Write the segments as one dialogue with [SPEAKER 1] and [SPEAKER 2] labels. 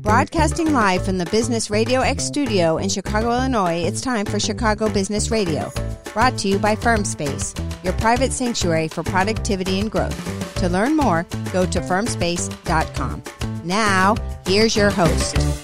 [SPEAKER 1] Broadcasting live from the Business Radio X studio in Chicago, Illinois, it's time for Chicago Business Radio. Brought to you by FirmSpace, your private sanctuary for productivity and growth. To learn more, go to firmspace.com. Now, here's your host.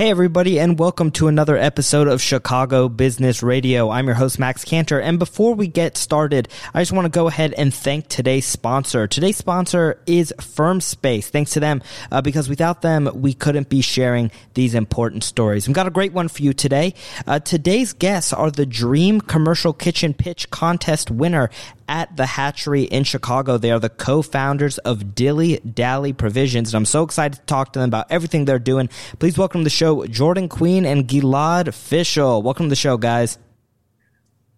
[SPEAKER 2] Hey, everybody, and welcome to another episode of Chicago Business Radio. I'm your host, Max Cantor. And before we get started, I just want to go ahead and thank today's sponsor. Today's sponsor is FirmSpace. Thanks to them, uh, because without them, we couldn't be sharing these important stories. We've got a great one for you today. Uh, today's guests are the Dream Commercial Kitchen Pitch Contest winner at the hatchery in Chicago. They are the co-founders of Dilly Dally Provisions, and I'm so excited to talk to them about everything they're doing. Please welcome to the show Jordan Queen and Gilad Fischel. Welcome to the show, guys.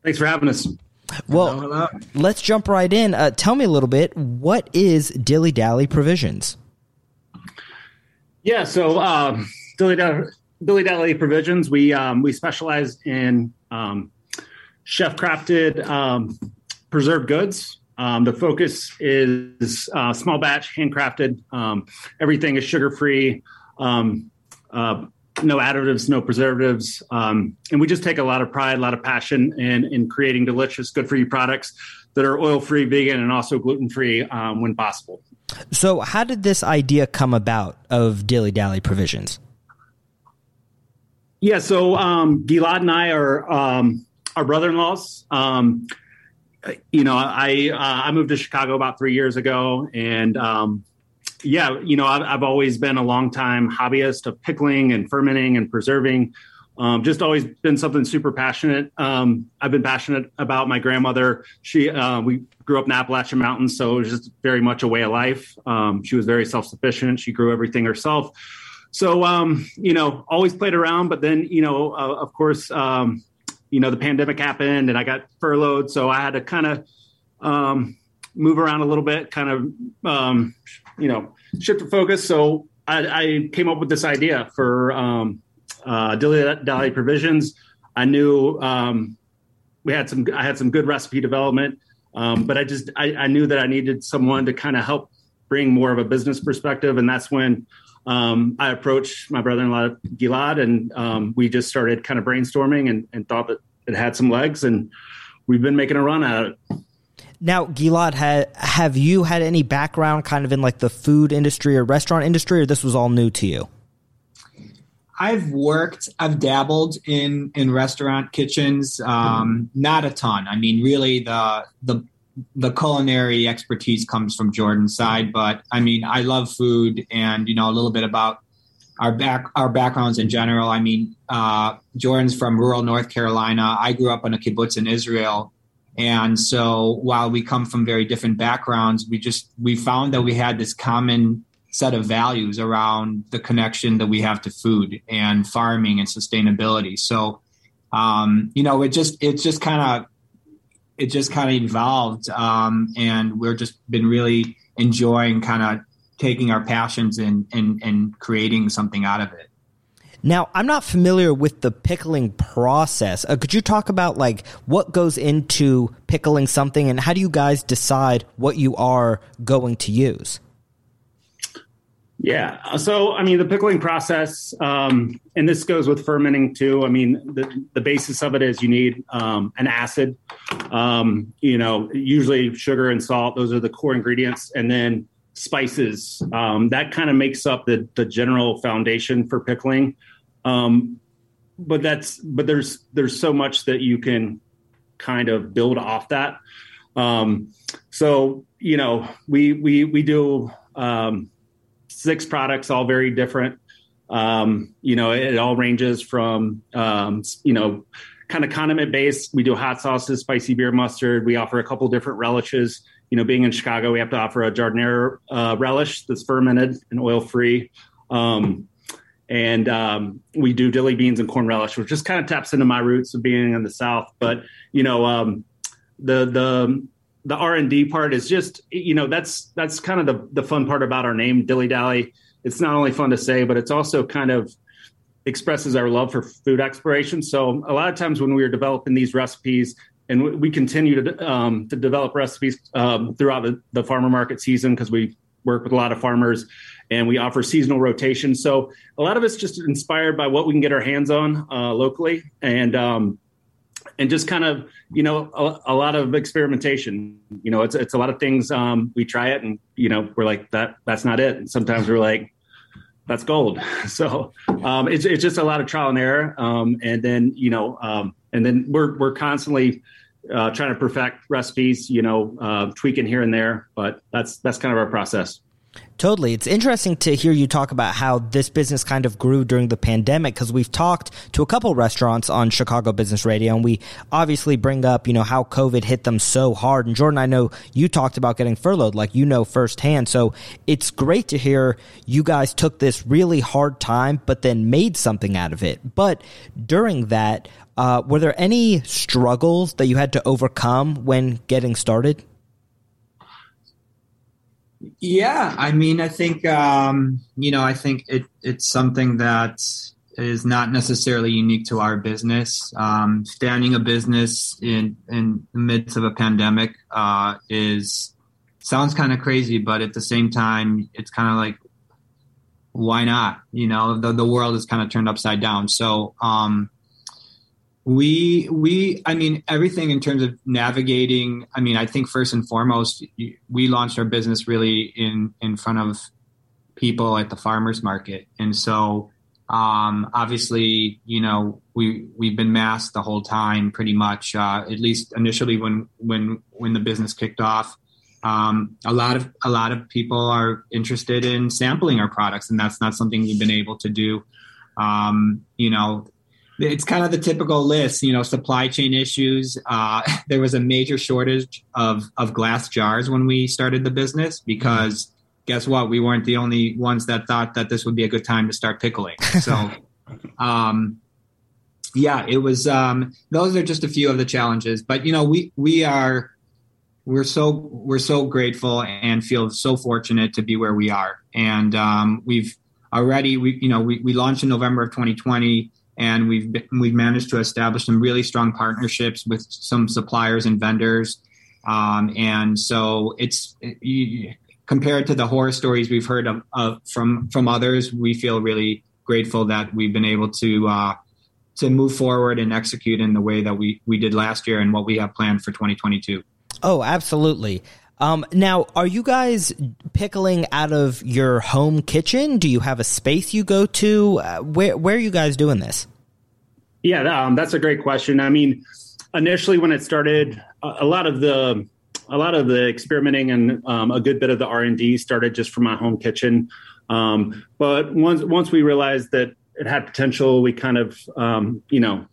[SPEAKER 3] Thanks for having us.
[SPEAKER 2] Well, hello, hello. let's jump right in. Uh, tell me a little bit. What is Dilly Dally Provisions?
[SPEAKER 3] Yeah, so um, Dilly Dally, Dilly Dally Provisions, we um, we specialize in um, chef crafted um, preserved goods. Um, the focus is uh, small batch, handcrafted. Um, everything is sugar free, um, uh, no additives, no preservatives, um, and we just take a lot of pride, a lot of passion in in creating delicious, good for you products that are oil free, vegan, and also gluten free um, when possible.
[SPEAKER 2] So, how did this idea come about of Dilly Dally Provisions?
[SPEAKER 3] Yeah, so um, Gilad and I are um, our brother-in-laws. Um, you know, I uh, I moved to Chicago about three years ago, and um, yeah, you know, I've, I've, always been a long time hobbyist of pickling and fermenting and preserving. Um, just always been something super passionate. Um, I've been passionate about my grandmother. She uh, we grew up in Appalachian Mountains, so it was just very much a way of life. Um, she was very self sufficient. She grew everything herself. So um, you know, always played around, but then you know, uh, of course um, you know the pandemic happened and I got furloughed, so I had to kind of um, move around a little bit, kind of um, you know shift the focus. So I, I, came up with this idea for um, uh, Dally Provisions. I knew um, we had some I had some good recipe development, um, but I just I, I knew that I needed someone to kind of help bring more of a business perspective, and that's when um, I approached my brother-in-law Gilad, and um, we just started kind of brainstorming and, and, thought that it had some legs, and we've been making a run at it.
[SPEAKER 2] Now, Gilad, ha- have you had any background kind of in like the food industry or restaurant industry, or this was all new to you?
[SPEAKER 4] I've worked, I've dabbled in in restaurant kitchens, um, not a ton. I mean, really, the the the culinary expertise comes from Jordan's side, but I mean, I love food and you know a little bit about our back our backgrounds in general. I mean, uh, Jordan's from rural North Carolina. I grew up in a kibbutz in Israel, and so while we come from very different backgrounds, we just we found that we had this common set of values around the connection that we have to food and farming and sustainability. So, um, you know, it just it just kind of it just kind of evolved, um, and we're just been really enjoying kind of taking our passions and, and and creating something out of it.
[SPEAKER 2] Now, I'm not familiar with the pickling process. Uh, could you talk about like what goes into pickling something, and how do you guys decide what you are going to use?
[SPEAKER 3] Yeah. So, I mean, the pickling process, um, and this goes with fermenting too. I mean, the, the basis of it is you need um, an acid, um, you know, usually sugar and salt. Those are the core ingredients. And then spices. Um, that kind of makes up the, the general foundation for pickling. Um, but that's, but there's, there's so much that you can kind of build off that. Um, so, you know, we, we, we do, six products, all very different. Um, you know, it, it, all ranges from, um, you know, kind of condiment based. We do hot sauces, spicy beer mustard. We offer a couple different relishes. You know, being in Chicago, we have to offer a giardiniera uh, relish that's fermented and oil free. Um, and um, we do dilly beans and corn relish, which just kind of taps into my roots of being in the South. But you know, um, the the the R and D part is just you know that's that's kind of the the fun part about our name Dilly Dally. It's not only fun to say, but it's also kind of expresses our love for food exploration. So a lot of times when we were developing these recipes, and we continue to um, to develop recipes um, throughout the, the farmer market season because we work with a lot of farmers and we offer seasonal rotation. So a lot of it's just inspired by what we can get our hands on uh, locally and um, and just kind of you know a, a, lot of experimentation. You know, it's it's a lot of things. Um, we try it and you know we're like that that's not it. And sometimes we're like that's gold. So um, it's it's just a lot of trial and error. Um, and then you know um, and then we're we're constantly uh, trying to perfect recipes, you know, uh, tweaking here and there. But that's that's kind of our process.
[SPEAKER 2] Totally. It's interesting to hear you talk about how this business kind of grew during the pandemic because we've talked to a couple restaurants on Chicago Business Radio and we obviously bring up, you know, how COVID hit them so hard. And Jordan, I know you talked about getting furloughed, like you know firsthand. So it's great to hear you guys took this really hard time, but then made something out of it. But during that, uh, were there any struggles that you had to overcome when getting started?
[SPEAKER 4] Yeah, I mean, I think um, you know, I think it, it's something that is not necessarily unique to our business. Um, standing a business in in the midst of a pandemic uh, is sounds kind of crazy, but at the same time, it's kind of like why not? You know, the the world is kind of turned upside down. So um, we we i mean everything in terms of navigating i mean i think first and foremost we launched our business really in in front of people at the farmers market. And so um, obviously you know we we've been masked the whole time pretty much uh, at least initially when when when the business kicked off. Um, a lot of a lot of people are interested in sampling our products and that's not something we've been able to do. Um, you know it's kind of the typical list, you know, supply chain issues. Uh, there was a major shortage of, of glass jars when we started the business because mm-hmm. guess what? We weren't the only ones that thought that this would be a good time to start pickling. So, um, yeah, it was, um, those are just a few of the challenges, but you know, we, we are, we're so, we're so grateful and feel so fortunate to be where we are. And, um, we've already, we, you know, we, we launched in November of 2020 and we've been, we've managed to establish some really strong partnerships with some suppliers and vendors. Um, and so it's it, compared to the horror stories we've heard of, of, from from others, we feel really grateful that we've been able to uh, to move forward and execute in the way that we we did last year and what we have planned for 2022.
[SPEAKER 2] Oh, absolutely. Um, now, are you guys pickling out of your home kitchen? Do you have a space you go to? Uh, where where are you guys doing this?
[SPEAKER 3] Yeah, um, that's a great question. I mean, initially when it started, a, lot of the a lot of the experimenting and um, a good bit of the R and D started just from my home kitchen. Um, but once once we realized that it had potential, we kind of um, you know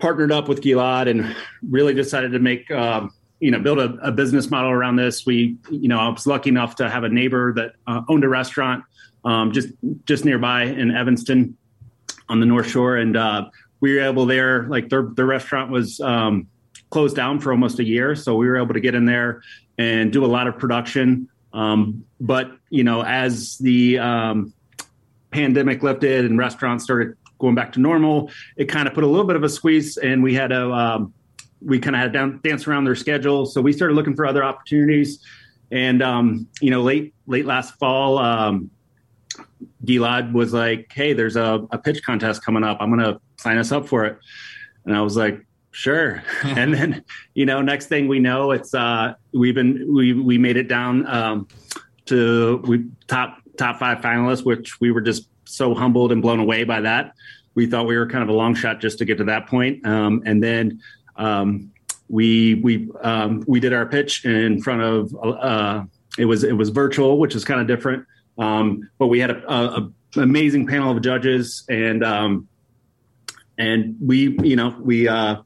[SPEAKER 3] partnered up with Gilad and really decided to make um, you know build a, a, business model around this. We you know I was lucky enough to have a neighbor that uh, owned a restaurant um, just just nearby in Evanston on the North Shore, and uh, we were able there like their their restaurant was um, closed down for almost a year, so we were able to get in there and do a lot of production. Um, but you know as the um, pandemic lifted and restaurants started going back to normal, it kind of put a little bit of a squeeze, and we had a um, we kind of had to dance around their schedule. So we started looking for other opportunities. And um, you know, late late last fall, um, Gilad was like, "Hey, there's a, a pitch contest coming up. I'm going to sign us up for it." And I was like, "Sure." and then, you know, next thing we know, it's uh, we've been we we made it down um, to we top top five finalists, which we were just so humbled and blown away by that. We thought we were kind of a long shot just to get to that point. Um, and then um, we we um, we did our pitch in front of uh, it was it was virtual, which is kind of different. Um, but we had a, a, a, amazing panel of judges, and um, and we you know we uh,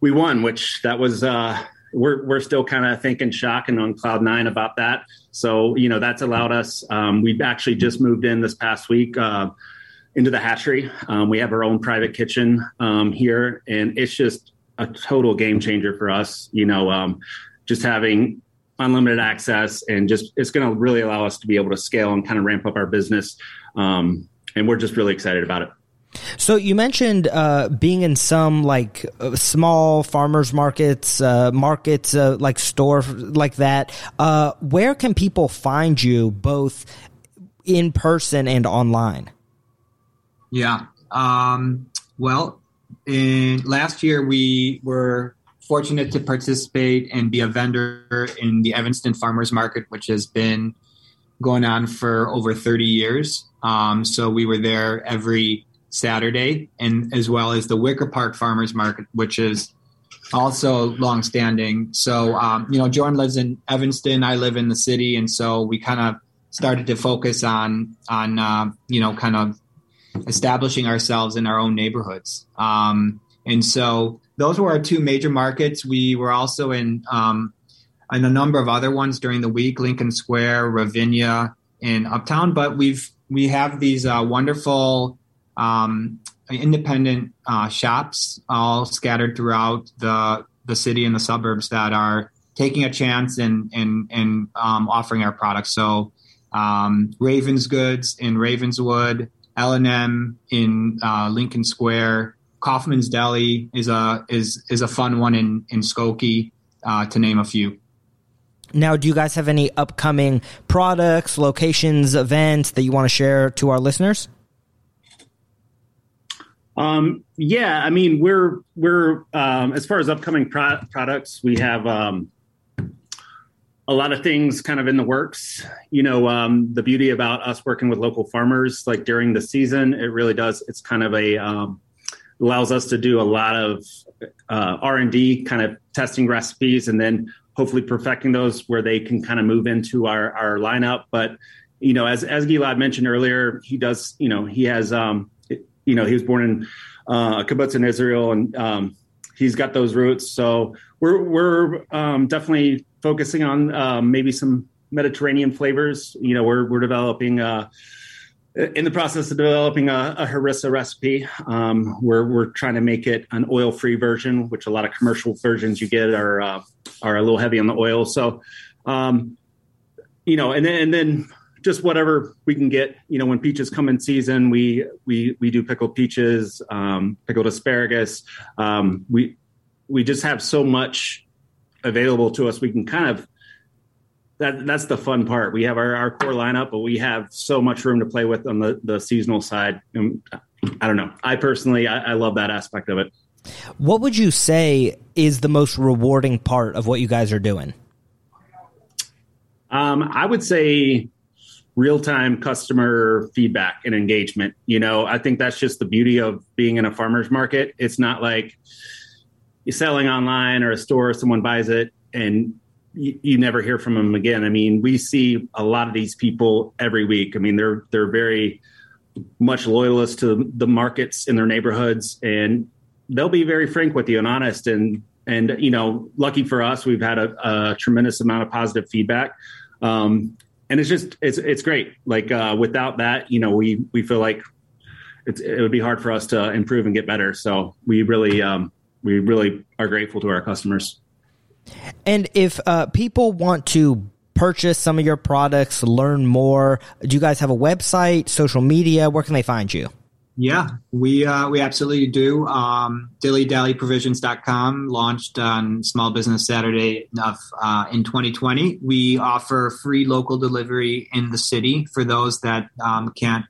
[SPEAKER 3] we won, which that was. Uh, we're, we're still kind of thinking shock and on cloud nine about that. So, you know, that's allowed us. Um, we've actually just moved in this past week uh, into the hatchery. Um, we have our own private kitchen um, here, and it's just a total game changer for us. You know, um, just having unlimited access and just it's going to really allow us to be able to scale and kind of ramp up our business. Um, and we're just really excited about it.
[SPEAKER 2] So you mentioned uh, being in some like uh, small farmers markets, uh, markets uh, like store like that. Uh, where can people find you both in person and online?
[SPEAKER 4] Yeah. Um, well, in last year we were fortunate to participate and be a vendor in the Evanston Farmers Market, which has been going on for over 30 years. Um, so we were there every Saturday, and as well as the Wicker Park Farmers Market, which is also longstanding. So, um, you know, Jordan lives in Evanston. I live in the city, and so we kind of started to focus on on uh, you know kind of establishing ourselves in our own neighborhoods. Um, and so those were our two major markets. We were also in um, in a number of other ones during the week, Lincoln Square, Ravinia, and Uptown. But we've we have these uh, wonderful um, independent uh, shops all scattered throughout the the city and the suburbs that are taking a chance and and and um, offering our products. So um, Ravens Goods in Ravenswood, L and M in uh, Lincoln Square, Kaufman's Deli is a is is a fun one in in Skokie, uh, to name a few.
[SPEAKER 2] Now, do you guys have any upcoming products, locations, events that you want to share to our listeners?
[SPEAKER 3] Um, yeah, I mean, we're we're um, as far as upcoming pro- products, we have um, a lot of things kind of in the works. You know, um, the beauty about us working with local farmers, like during the season, it really does. It's kind of a um, allows us to do a lot of uh, R and D, kind of testing recipes, and then hopefully perfecting those where they can kind of move into our our lineup. But you know, as as Gilad mentioned earlier, he does. You know, he has um, you know, he was born in uh, kibbutz in Israel, and um, he's got those roots. So we're we're um, definitely focusing on um, maybe some Mediterranean flavors. You know, we're we're developing. Uh, in the process of developing a, a harissa recipe, um, we're we're trying to make it an oil-free version, which a lot of commercial versions you get are uh, are a little heavy on the oil. So, um, you know, and then and then just whatever we can get. You know, when peaches come in season, we we we do pickled peaches, um, pickled asparagus. Um, we we just have so much available to us. We can kind of that that's the fun part. We have our, our core lineup, but we have so much room to play with on the the seasonal side. And I don't know. I personally, I, I love that aspect of it.
[SPEAKER 2] What would you say is the most rewarding part of what you guys are doing?
[SPEAKER 3] Um, I would say real time customer feedback and engagement. You know, I think that's just the beauty of being in a farmer's market. It's not like you're selling online or a store, someone buys it and you, never hear from them again. I mean, we see a lot of these people every week. I mean, they're they're very much loyalists to the markets in their neighborhoods and they'll be very frank with you and honest and and you know lucky for us we've had a, a tremendous amount of positive feedback um, and it's just it's it's great. Like uh, without that, you know, we we feel like it's, it would be hard for us to improve and get better. So we really um, we really are grateful to our customers.
[SPEAKER 2] And if uh, people want to purchase some of your products, learn more, do you guys have a website, social media? Where can they find you?
[SPEAKER 4] Yeah, we uh, we absolutely do. Um, DillyDallyProvisions.com launched on Small Business Saturday of, uh, in 2020. We offer free local delivery in the city for those that um, can't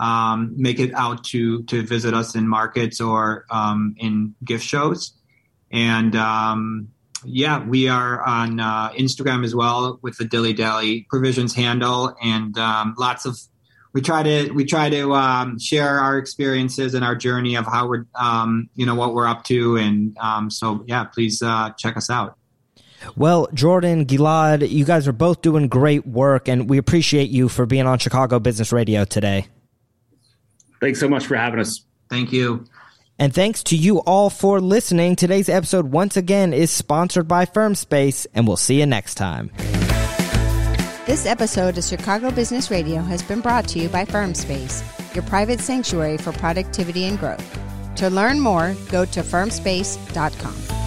[SPEAKER 4] um, make it out to to visit us in markets or um, in gift shows. And um, yeah, we are on uh, Instagram as well with the Dilly Dally Provisions handle, and um, lots of we try to we try to um, share our experiences and our journey of how we're um, you know what we're up to and um, so yeah please uh, check us out.
[SPEAKER 2] Well jordan gilad you guys are both doing great work and we appreciate you for being on chicago business radio today.
[SPEAKER 3] Thanks so much for having us.
[SPEAKER 4] Thank you.
[SPEAKER 2] And thanks to you all for listening. Today's episode once again is sponsored by firmspace and we'll see you next time
[SPEAKER 1] this episode of Chicago Business Radio has been brought to you by FirmSpace, your private sanctuary for productivity and growth. To learn more, go to firmspace.com.